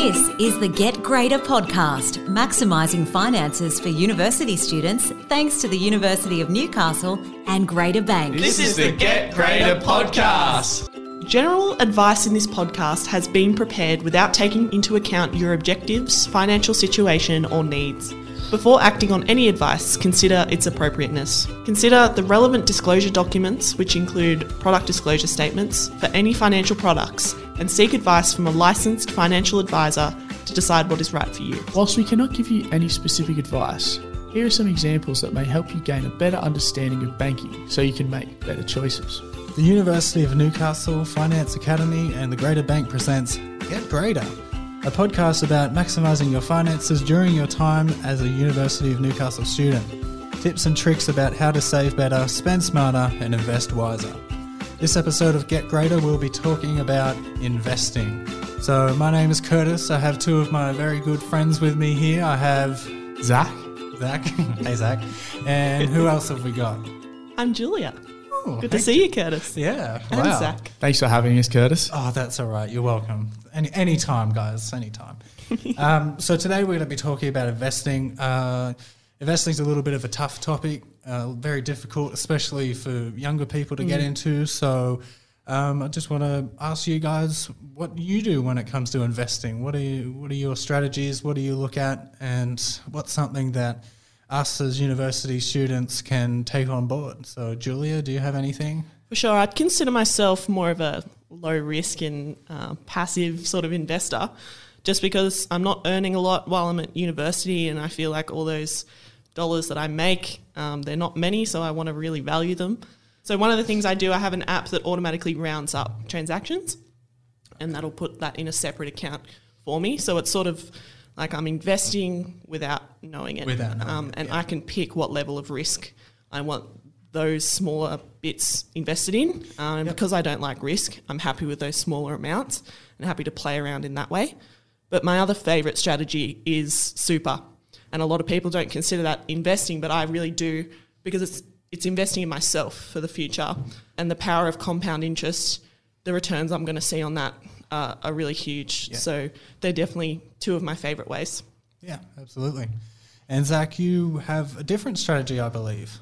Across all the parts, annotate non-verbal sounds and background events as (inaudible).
This is the Get Greater podcast, maximising finances for university students thanks to the University of Newcastle and Greater Bank. This is the Get Greater podcast. General advice in this podcast has been prepared without taking into account your objectives, financial situation, or needs. Before acting on any advice, consider its appropriateness. Consider the relevant disclosure documents, which include product disclosure statements for any financial products, and seek advice from a licensed financial advisor to decide what is right for you. Whilst we cannot give you any specific advice, here are some examples that may help you gain a better understanding of banking so you can make better choices. The University of Newcastle Finance Academy and the Greater Bank presents Get Greater, a podcast about maximising your finances during your time as a University of Newcastle student. Tips and tricks about how to save better, spend smarter, and invest wiser. This episode of Get Greater, we'll be talking about investing. So, my name is Curtis. I have two of my very good friends with me here. I have Zach? Zach. (laughs) hey, Zach. And who else have we got? I'm Julia. Oh, Good to see you, Curtis. Yeah. And wow. Zach. Thanks for having us, Curtis. Oh, that's all right. You're welcome. Any anytime, guys. Anytime. (laughs) um, so today we're going to be talking about investing. Uh, investing is a little bit of a tough topic, uh, very difficult, especially for younger people to get into. So um, I just want to ask you guys what you do when it comes to investing. What are you, What are your strategies? What do you look at? And what's something that us as university students can take on board? So Julia, do you have anything? For sure, I'd consider myself more of a low risk and uh, passive sort of investor just because I'm not earning a lot while I'm at university and I feel like all those dollars that I make, um, they're not many, so I want to really value them. So, one of the things I do, I have an app that automatically rounds up transactions and that'll put that in a separate account for me. So, it's sort of like I'm investing without knowing it. Without knowing um, it, and yeah. I can pick what level of risk I want those smaller bits invested in. Um, Because I don't like risk, I'm happy with those smaller amounts and happy to play around in that way. But my other favourite strategy is super. And a lot of people don't consider that investing, but I really do because it's it's investing in myself for the future. And the power of compound interest, the returns I'm going to see on that uh, are really huge. So they're definitely two of my favourite ways. Yeah, absolutely. And Zach, you have a different strategy, I believe.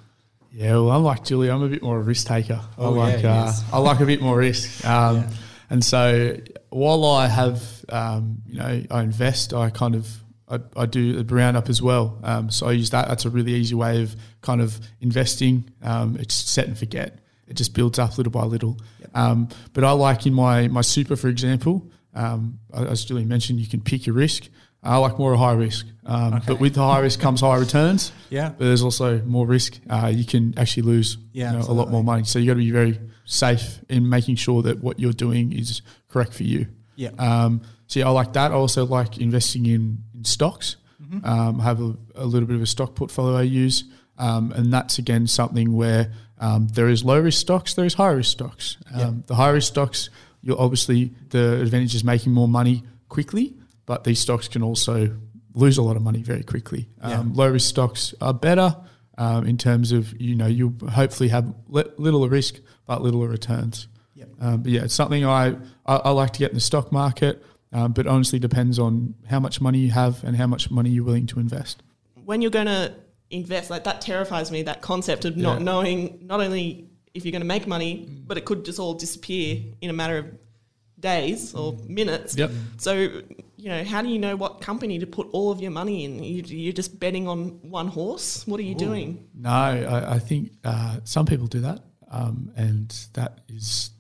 Yeah, well, I'm like Julie. I'm a bit more a risk taker. Oh, I yeah, like he uh. I like a bit more risk. Um, Yeah. And so while I have, um, you know, I invest, I kind of I, I do a round up as well. Um, so I use that. That's a really easy way of kind of investing. Um, it's set and forget. It just builds up little by little. Um, but I like in my my super, for example, um, as Julie mentioned, you can pick your risk. I like more a high risk, um, Okay. but with the high risk comes high returns (laughs) Yeah. but there's also more risk. Uh, you can actually lose Yeah, you know, a lot more money. So you got to be very safe in making sure that what you're doing is correct for you. Yeah. Um, so yeah, I like that. I also like investing in, in stocks. Mm-hmm. Um, I have a, a little bit of a stock portfolio I use, um, and that's again something where um, there is low risk stocks, there is high risk stocks. Um, Yeah. The high risk stocks, you're obviously the advantage is making more money quickly, but these stocks can also lose a lot of money very quickly. Yeah. Um, Low risk stocks are better um, in terms of you know you hopefully have li- little risk but little returns. Yep. Um, but yeah, it's something I, I, I like to get in the stock market, um, but honestly depends on how much money you have and how much money you're willing to invest. when you're going to invest, like that terrifies me. That concept of not Yeah. knowing not only if you're going to make money, but it could just all disappear in a matter of days or minutes. Yep. So you know, how do you know what company to put all of your money in? You, you're just betting on one horse. What are you doing? No, I, I think uh, some people do that, um, and that is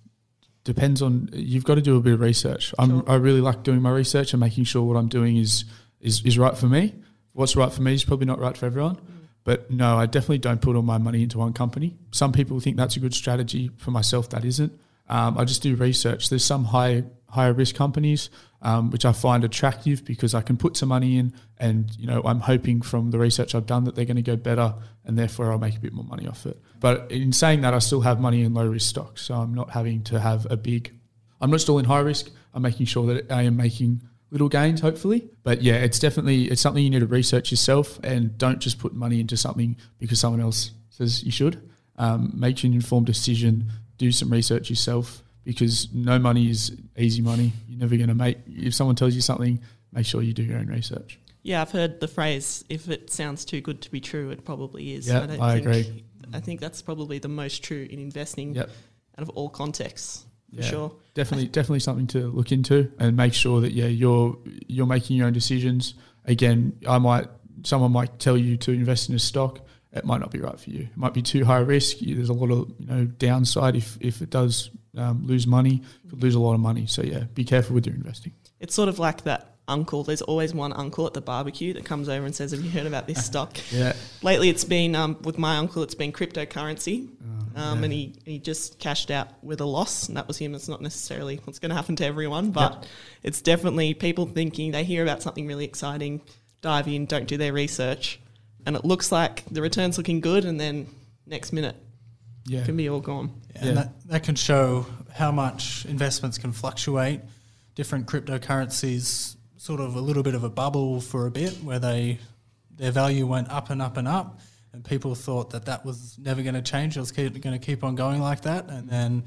depends on. You've got to do a bit of research. I'm, Sure. I really like doing my research and making sure what I'm doing is is is right for me. What's right for me is probably not right for everyone. But no, I definitely don't put all my money into one company. Some people think that's a good strategy. For myself, that isn't. Um, I just do research. There's some high higher risk companies um, which I find attractive because I can put some money in, and you know I'm hoping from the research I've done that they're going to go better, and therefore I'll make a bit more money off it. But in saying that, I still have money in low risk stocks, so I'm not having to have a big. I'm not still in high risk. I'm making sure that I am making little gains, hopefully. But yeah, it's definitely it's something you need to research yourself, and don't just put money into something because someone else says you should. Um, make an informed decision. Do some research yourself because no money is easy money. You're never going to make if someone tells you something make sure you do your own research. Yeah, I've heard the phrase "if it sounds too good to be true, it probably is." Yeah, I think, agree. I think that's probably the most true in investing Yep. out of all contexts, for Yeah. sure. Definitely, definitely something to look into and make sure that yeah, you're you're making your own decisions. Again, I might someone might tell you to invest in a stock. It might not be right for you. It might be too high risk. There's a lot of you know downside if if it does um, lose money. You could lose a lot of money. So yeah, be careful with your investing. It's sort of like that uncle. There's always one uncle at the barbecue that comes over and says, "Have you heard about this stock?" (laughs) Yeah, Lately, it's been um, with my uncle. It's been cryptocurrency, Oh, um, and he, he just cashed out with a loss, and that was him. It's not necessarily what's going to happen to everyone, but it's definitely people thinking they hear about something really exciting, dive in, don't do their research, and it looks like the return's looking good, and then next minute yeah, it can be all gone. And Yeah. that, that can show how much investments can fluctuate. Different cryptocurrencies, sort of a little bit of a bubble for a bit, where they their value went up and up and up, and people thought that that was never going to change. It was going to keep on going like that, and then.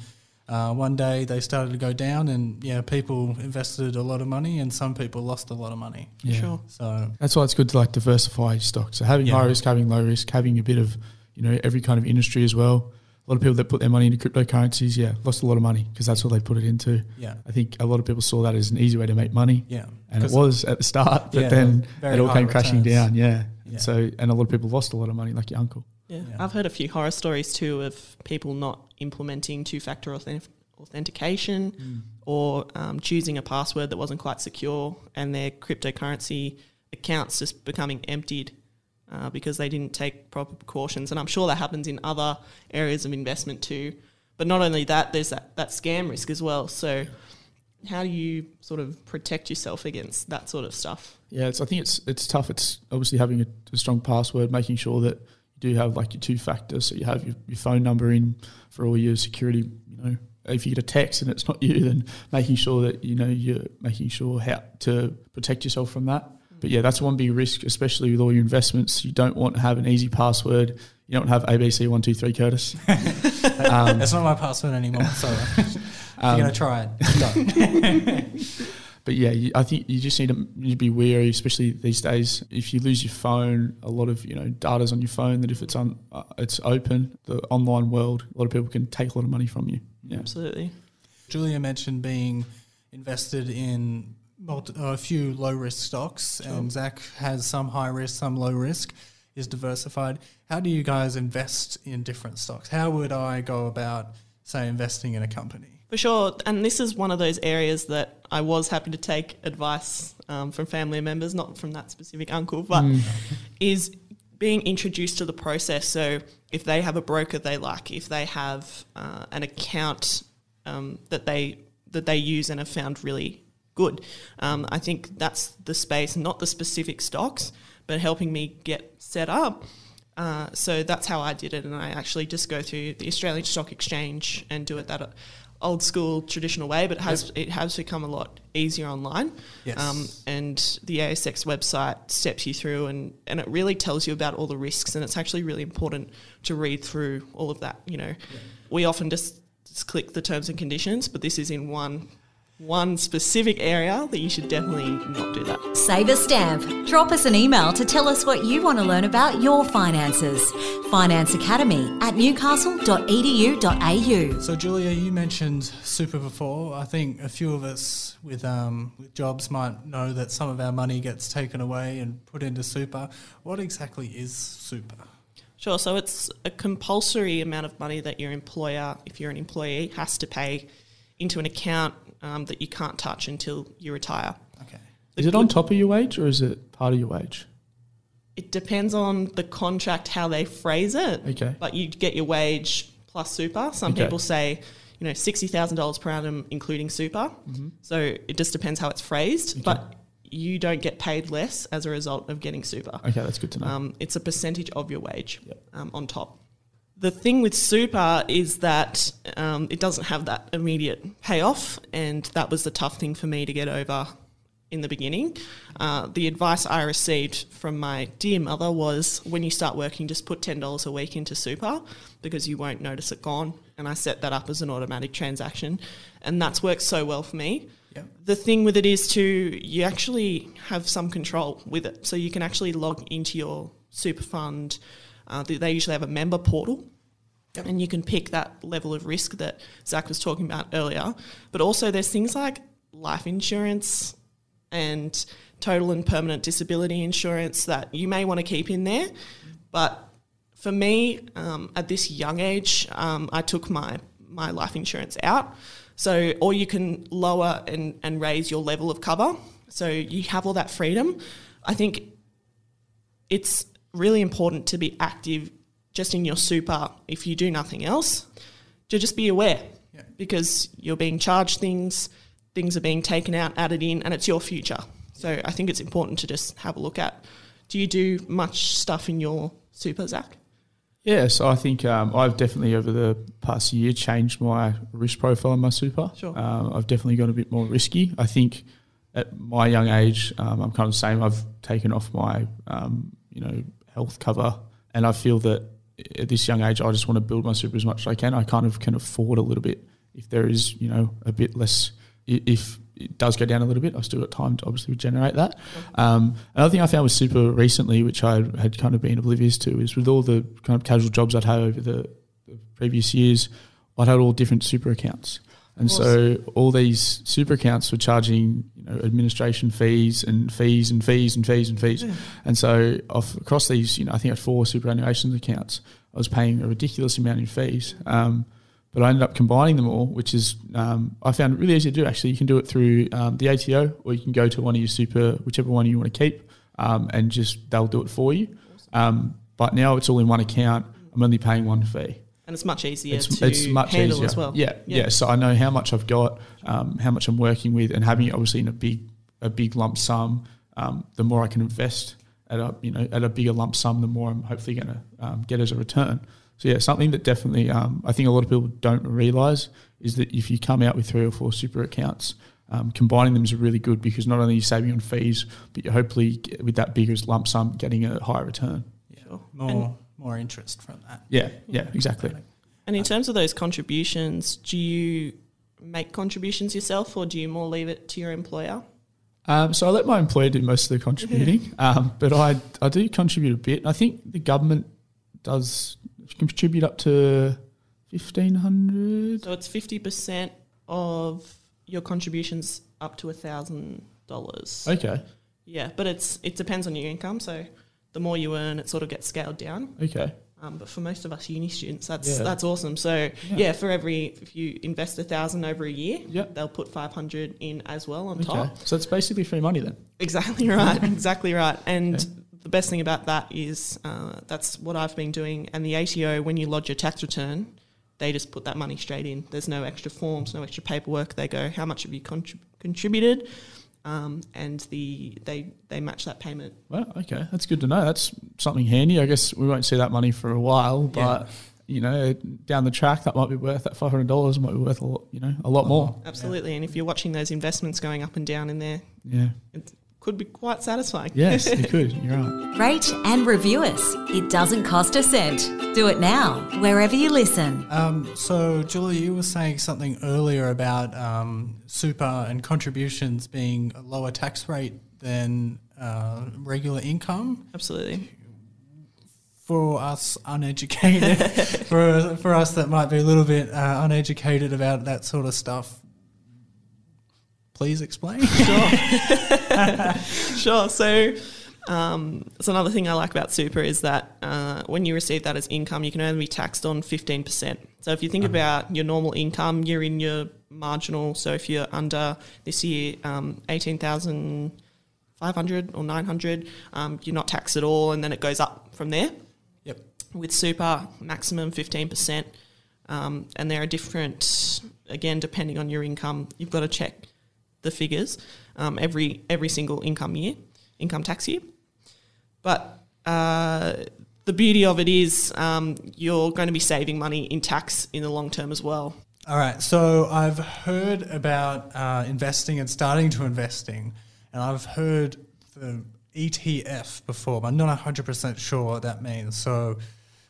Uh, one day they started to go down, and yeah, people invested a lot of money, and some people lost a lot of money. yeah. Sure. So That's why it's good to like diversify your stocks. So having Yeah. high risk, having low risk, having a bit of you know every kind of industry as well. A lot of people that put their money into cryptocurrencies, yeah, lost a lot of money because that's what they put it into. yeah, I think a lot of people saw that as an easy way to make money, yeah, and it was at the start, but Yeah, then it all high came crashing down. Yeah. Yeah. And so and a lot of people lost a lot of money, like your uncle. Yeah. Yeah. I've heard a few horror stories too of people not implementing two factor authentic- authentication or um, choosing a password that wasn't quite secure and their cryptocurrency accounts just becoming emptied uh, because they didn't take proper precautions. And I'm sure that happens in other areas of investment too. But not only that, there's that, that scam risk as well. So, how do you sort of protect yourself against that sort of stuff? Yeah, it's, I think it's it's tough. It's obviously having a, a strong password, making sure that you do have like your two factors, so you have your, your phone number in for all your security. You know, if you get a text and it's not you, then making sure that you know you're making sure how to protect yourself from that. But yeah, that's one big risk, especially with all your investments. You don't want to have an easy password. You don't have ABC one two three Curtis. (laughs) um, That's not my password anymore. So um, (laughs) you're gonna try it. (laughs) But yeah, you, I think you just need to you be wary, especially these days. If you lose your phone, a lot of you know data's on your phone. That if it's on, uh, it's open. The online world, a lot of people can take a lot of money from you. Yeah, Absolutely. Julia mentioned being invested in multi, a few low risk stocks, and Zach has some high risk, some low risk. Is diversified. How do you guys invest in different stocks? How would I go about, say, investing in a company? For sure. And this is one of those areas that I was happy to take advice um, from family members, not from that specific uncle, but is being introduced to the process. So if they have a broker they like, if they have uh, an account um, that they that they use and have found really good, um, I think that's the space, not the specific stocks, but helping me get set up. Uh, so that's how I did it, and I actually just go through the Australian Stock Exchange and do it that old school traditional way. But it has it has become a lot easier online. Yes. Um, and the ASX website steps you through, and and it really tells you about all the risks, and it's actually really important to read through all of that. You know, we often just, just click the terms and conditions, but this is in one one specific area that you should definitely not do that. Save a stamp. Drop us an email to tell us what you want to learn about your finances. Finance Academy at newcastle.edu.au. So, Julia, you mentioned super before. I think a few of us with um, with jobs might know that some of our money gets taken away and put into super. What exactly is super? Sure. So it's a compulsory amount of money that your employer, if you're an employee, has to pay into an account um, that you can't touch until you retire. Okay. is it on top of your wage or is it part of your wage? It depends on the contract how they phrase it. Okay. But you get your wage plus super. Some Okay. people say, you know, sixty thousand dollars per annum, including super. So it just depends how it's phrased. But you don't get paid less as a result of getting super. Okay, that's good to know. Um, it's a percentage of your wage Yep. um, on top. The thing with super is that um, it doesn't have that immediate payoff, and that was the tough thing for me to get over in the beginning. Uh, the advice I received from my dear mother was when you start working, just put $10 a week into super because you won't notice it gone. And I set that up as an automatic transaction, and that's worked so well for me. Yep. The thing with it is to you actually have some control with it, so you can actually log into your super fund. Uh, they- they usually have a member portal, Yep. and you can pick that level of risk that Zach was talking about earlier. But also, there's things like life insurance and total and permanent disability insurance that you may want to keep in there. But for me, um, at this young age, um, I took my, my life insurance out. So, or you can lower and, and raise your level of cover. So you have all that freedom. I think it's really important to be active just in your super if you do nothing else, to just be aware Yeah. because you're being charged things, things are being taken out, added in, and it's your future. So I think it's important to just have a look at. Do you do much stuff in your super, Zach? Yeah, so I think um, I've definitely over the past year changed my risk profile in my super. Sure. Um, I've definitely got a bit more risky. I think at my young age, um, I'm kind of the same. I've taken off my, um, you know, health cover, and I feel that at this young age, I just want to build my super as much as I can. I kind of can afford a little bit if there is, you know, a bit less. If it does go down a little bit, I've still got time to obviously regenerate that. Um, another thing I found with super recently, which I had kind of been oblivious to, is with all the kind of casual jobs I'd had over the, the previous years, I'd had all different super accounts. And so all these super accounts were charging, you know, administration fees and fees and fees and fees and fees. And so off, across these, you know, I think I had four superannuation accounts. I was paying a ridiculous amount in fees. Um, but I ended up combining them all, which is um, I found really easy to do. Actually, you can do it through um, the ATO, or you can go to one of your super, whichever one you want to keep, um, and just they'll do it for you. Um, but now it's all in one account. I'm only paying one fee. And it's much easier It's, to it's much handle easier as well. Yeah, yeah, So I know how much I've got, um, how much I'm working with, and having it obviously in a big, a big lump sum. Um, the more I can invest at a, you know, at a bigger lump sum, the more I'm hopefully going to um, get as a return. So yeah, something that definitely um, I think a lot of people don't realise is that if you come out with three or four super accounts, um, combining them is really good because not only are you saving on fees, but you're hopefully get- with that bigger lump sum getting a higher return. Sure. More more interest from that. Yeah, yeah, exactly. And in terms of those contributions, do you make contributions yourself or do you more leave it to your employer? Um, so I let my employer do most of the contributing, (laughs) um, but I I do contribute a bit. I think the government does contribute up to fifteen hundred. So it's 50% of your contributions up to $1,000. Okay, Yeah, but it's it depends on your income. So the more you earn, it sort of gets scaled down. okay, Um, but for most of us uni students, that's Yeah. that's awesome. So yeah. for every if you invest a thousand over a year, Yep. they'll put five hundred in as well on okay. top. So it's basically free money then. Exactly right. exactly right. And Yeah. the best thing about that is uh, that's what I've been doing. And the ATO, when you lodge your tax return, they just put that money straight in. There's no extra forms, no extra paperwork. They go, how much have you contrib- contributed? Um, and the they they match that payment. Well, okay, that's good to know. That's something handy. I guess we won't see that money for a while, but you know, down the track, that might be worth that five hundred dollars. Might be worth a lot, you know, a lot more. Absolutely. And if you're watching those investments going up and down in there, Yeah. it could be quite satisfying. Yes, it could. (laughs) You're right. Rate and review us. It doesn't cost a cent. Do it now, wherever you listen. Um, so, Julie, you were saying something earlier about um, super and contributions being a lower tax rate than uh, regular income. Absolutely. For us uneducated, (laughs) for for us that might be a little bit uh, uneducated about that sort of stuff, please explain. (laughs) Sure. (laughs) sure. So, um, so another thing I like about super is that uh, when you receive that as income, you can only be taxed on fifteen percent. So if you think about your normal income, you're in your marginal. So if you're under this year um, eighteen thousand five hundred or nine hundred, um, you're not taxed at all, and then it goes up from there. yep. with super maximum 15% um, and there are different again depending on your income you've got to check the figures um, every every single income year income tax year but uh, the beauty of it is um, you're going to be saving money in tax in the long term as well All right. So I've heard about uh, investing and starting to investing, and I've heard the ETF before, but I'm not 100% sure what that means. So,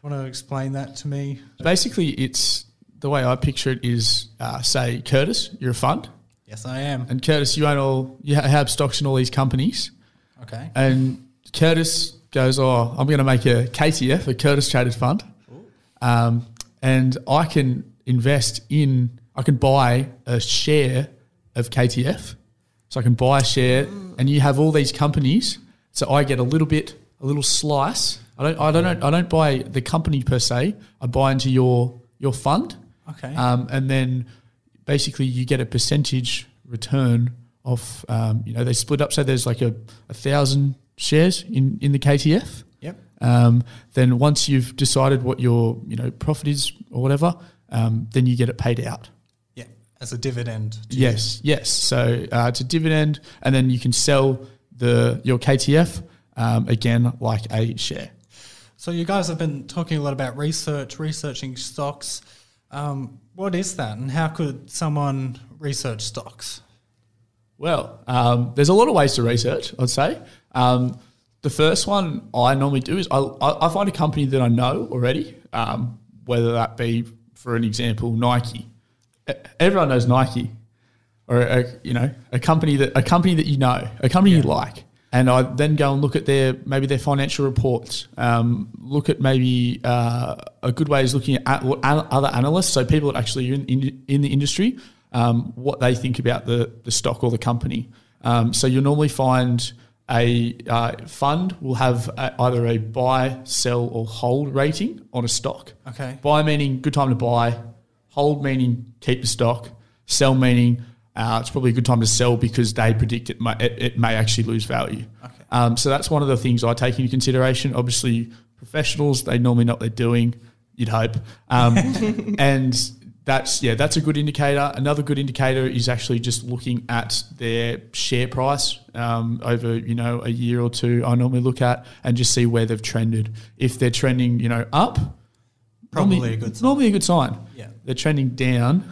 want to explain that to me? Basically, it's the way I picture it is, uh, say, Curtis, you're a fund. Yes, I am. And Curtis, you own all, you have stocks in all these companies. Okay. And Curtis goes, "Oh, I'm going to make a KTF, a Curtis Traded Fund, um, and I can invest in, I can buy a share of KTF, so I can buy a share, and you have all these companies, so I get a little bit, a little slice. I don't, I don't, I don't buy the company per se. I buy into your your fund, Okay. um, and then basically you get a percentage return of um, you know they split up. So there's like a, a thousand shares in in the KTF. yep. Um, then once you've decided what your you know profit is or whatever, um, then you get it paid out. Yeah. As a dividend. to you. Yes, yes. So uh, it's a dividend, and then you can sell the your KTF um, again like a share. So you guys have been talking a lot about research, researching stocks. Um, what is that, and how could someone research stocks? Well, um, there's a lot of ways to research. I'd say um, the first one I normally do is I, I I find a company that I know already, um, whether that be, for an example, Nike. Everyone knows Nike, or a, you know a company that a company that you know, a company you like. And I then go and look at their maybe their financial reports. Um, look at maybe uh, a good way is looking at other analysts, so people that actually are in, in, in the industry, um, what they think about the, the stock or the company. Um, so you'll normally find a uh, fund will have a, either a buy, sell, or hold rating on a stock. Okay. Buy meaning good time to buy, hold meaning keep the stock, sell meaning uh, it's probably a good time to sell because they predict it may, it, it may actually lose value. Okay. Um, so that's one of the things I take into consideration. Obviously, professionals they normally know what they're doing. You'd hope, um, (laughs) and that's yeah, that's a good indicator. Another good indicator is actually just looking at their share price um, over you know a year or two. I normally look at and just see where they've trended. If they're trending, you know, up, Probably normally- a good sign. Normally a good sign. Yeah. They're trending down.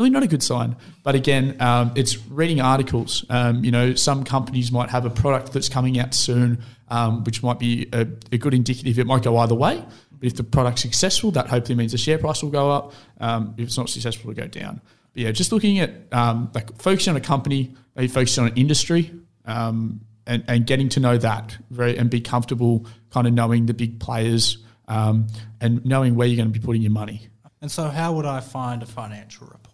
Really not a good sign. But again, um, it's reading articles. Um, you know, some companies might have a product that's coming out soon, um, which might be a, a good indicative. It might go either way. But if the product's successful, that hopefully means the share price will go up. Um, if it's not successful, it'll go down. But yeah, just looking at um, like focusing on a company, maybe focusing on an industry, um, and, and getting to know that very and be comfortable, kind of knowing the big players and knowing where you're going to be putting your money. And so, how would I find a financial report?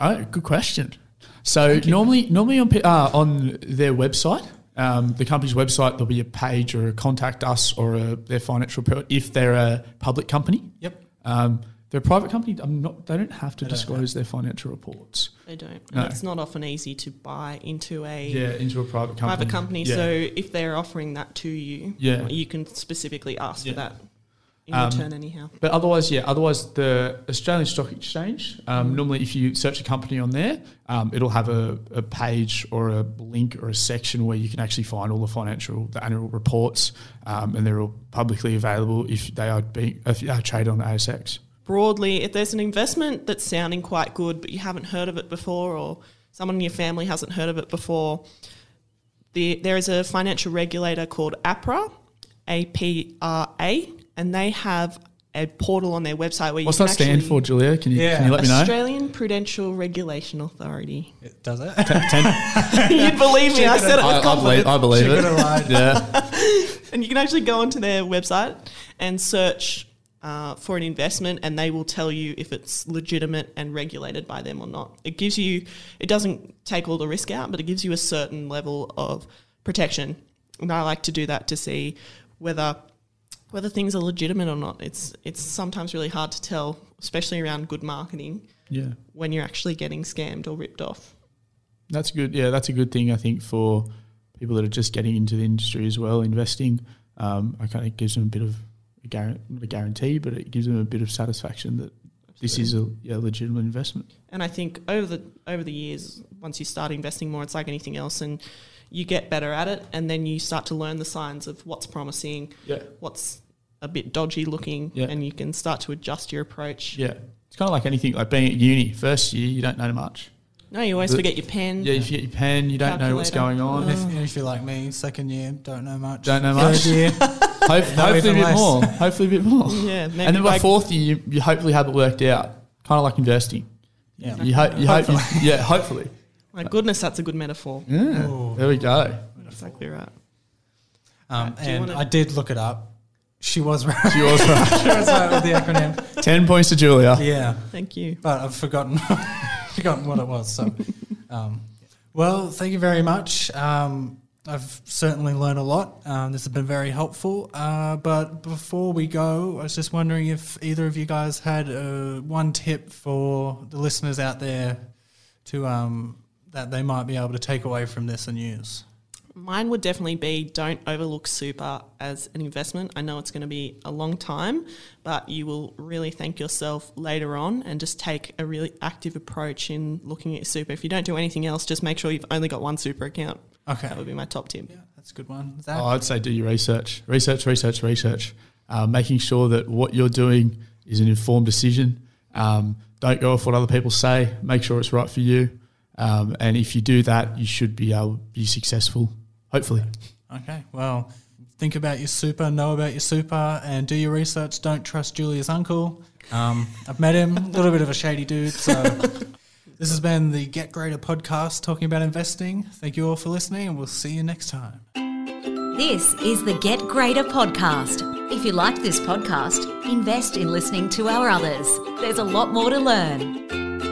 Oh, good question. So normally, normally on uh, on their website, um, the company's website, there'll be a page or a contact us or a, their financial report if they're a public company. Yep. Um, they're a private company. I'm not. They don't have to They don't disclose their financial reports. They don't. And No. it's not often easy to buy into a Yeah, into a private company. private company. Yeah. So if they're offering that to you, Yeah. you can specifically ask Yeah. for that in Um, return anyhow. But otherwise, yeah, otherwise the Australian Stock Exchange, um, normally if you search a company on there, um, it'll have a, a page or a link or a section where you can actually find all the financial, the annual reports, um, and they're all publicly available if they are being if they are traded on the ASX. Broadly, if there's an investment that's sounding quite good, but you haven't heard of it before, or someone in your family hasn't heard of it before, the, there is a financial regulator called APRA, A-P-R-A, and they have a portal on their website where you What's that stand for, Julia? Can you, Yeah. can you let me know? Australian Prudential Regulation Authority. It does it? (laughs) You'd believe me, I said it with I, I confidence. believe, I believe She it. could have. Yeah. (laughs) (laughs) And you can actually go onto their website and search uh, for an investment, and they will tell you if it's legitimate and regulated by them or not. It gives you, it doesn't take all the risk out, but it gives you a certain level of protection. And I like to do that to see whether whether things are legitimate or not. It's it's sometimes really hard to tell, especially around good marketing, yeah. when you're actually getting scammed or ripped off. That's good. Yeah, that's a good thing I think for people that are just getting into the industry as well, investing. Um, I kind of gives them a bit of a guarantee, not a guarantee, but it gives them a bit of satisfaction that this is a yeah, legitimate investment. And I think over the over the years, once you start investing more, it's like anything else, and you get better at it, and then you start to learn the signs of what's promising, Yeah, what's a bit dodgy looking, Yeah. and you can start to adjust your approach. yeah. It's kind of like anything, like being at uni. First year, you don't know much. No, you always The- forget your pen. Yeah, if you get your pen, you don't know what's going on. And if, if you're like me, second year, don't know much. Don't know much. Third much. year, (laughs) Hope, hopefully a bit less. more. Hopefully a bit more. Yeah, and then by by- fourth year, you, you hopefully have it worked out. Kind of like investing. Yeah. You hope, you hope, you, yeah, hopefully. My goodness, that's a good metaphor. Yeah, there we go. Exactly right. Um, do you and I did look it up. She was right. She was right. (laughs) she was right with the acronym. Ten points to Julia. Yeah. Thank you. but I've forgotten (laughs) forgotten what it was. So, um, well, thank you very much. Um, I've certainly learned a lot. Um, this has been very helpful. Uh, but before we go, I was just wondering if either of you guys had uh, one tip for the listeners out there to um, that they might be able to take away from this and use. Mine would definitely be don't overlook super as an investment. I know it's going to be a long time, but you will really thank yourself later on and just take a really active approach in looking at your super. If you don't do anything else, just make sure you've only got one super account. Okay, That would be my top tip. yeah, that's a good one. Zach? Oh, I'd say do your research, research, research, research. Uh, making sure that what you're doing is an informed decision. Um, don't go off what other people say. Make sure it's right for you. Um, and if you do that, you should be able to be successful. Hopefully. Okay, well, think about your super, know about your super, and do your research. Don't trust Julia's uncle. Um, I've met him, a little bit of a shady dude. So, (laughs) this has been the Get Greater podcast talking about investing. Thank you all for listening, and we'll see you next time. This is the Get Greater podcast. If you liked this podcast, invest in listening to our others. There's a lot more to learn.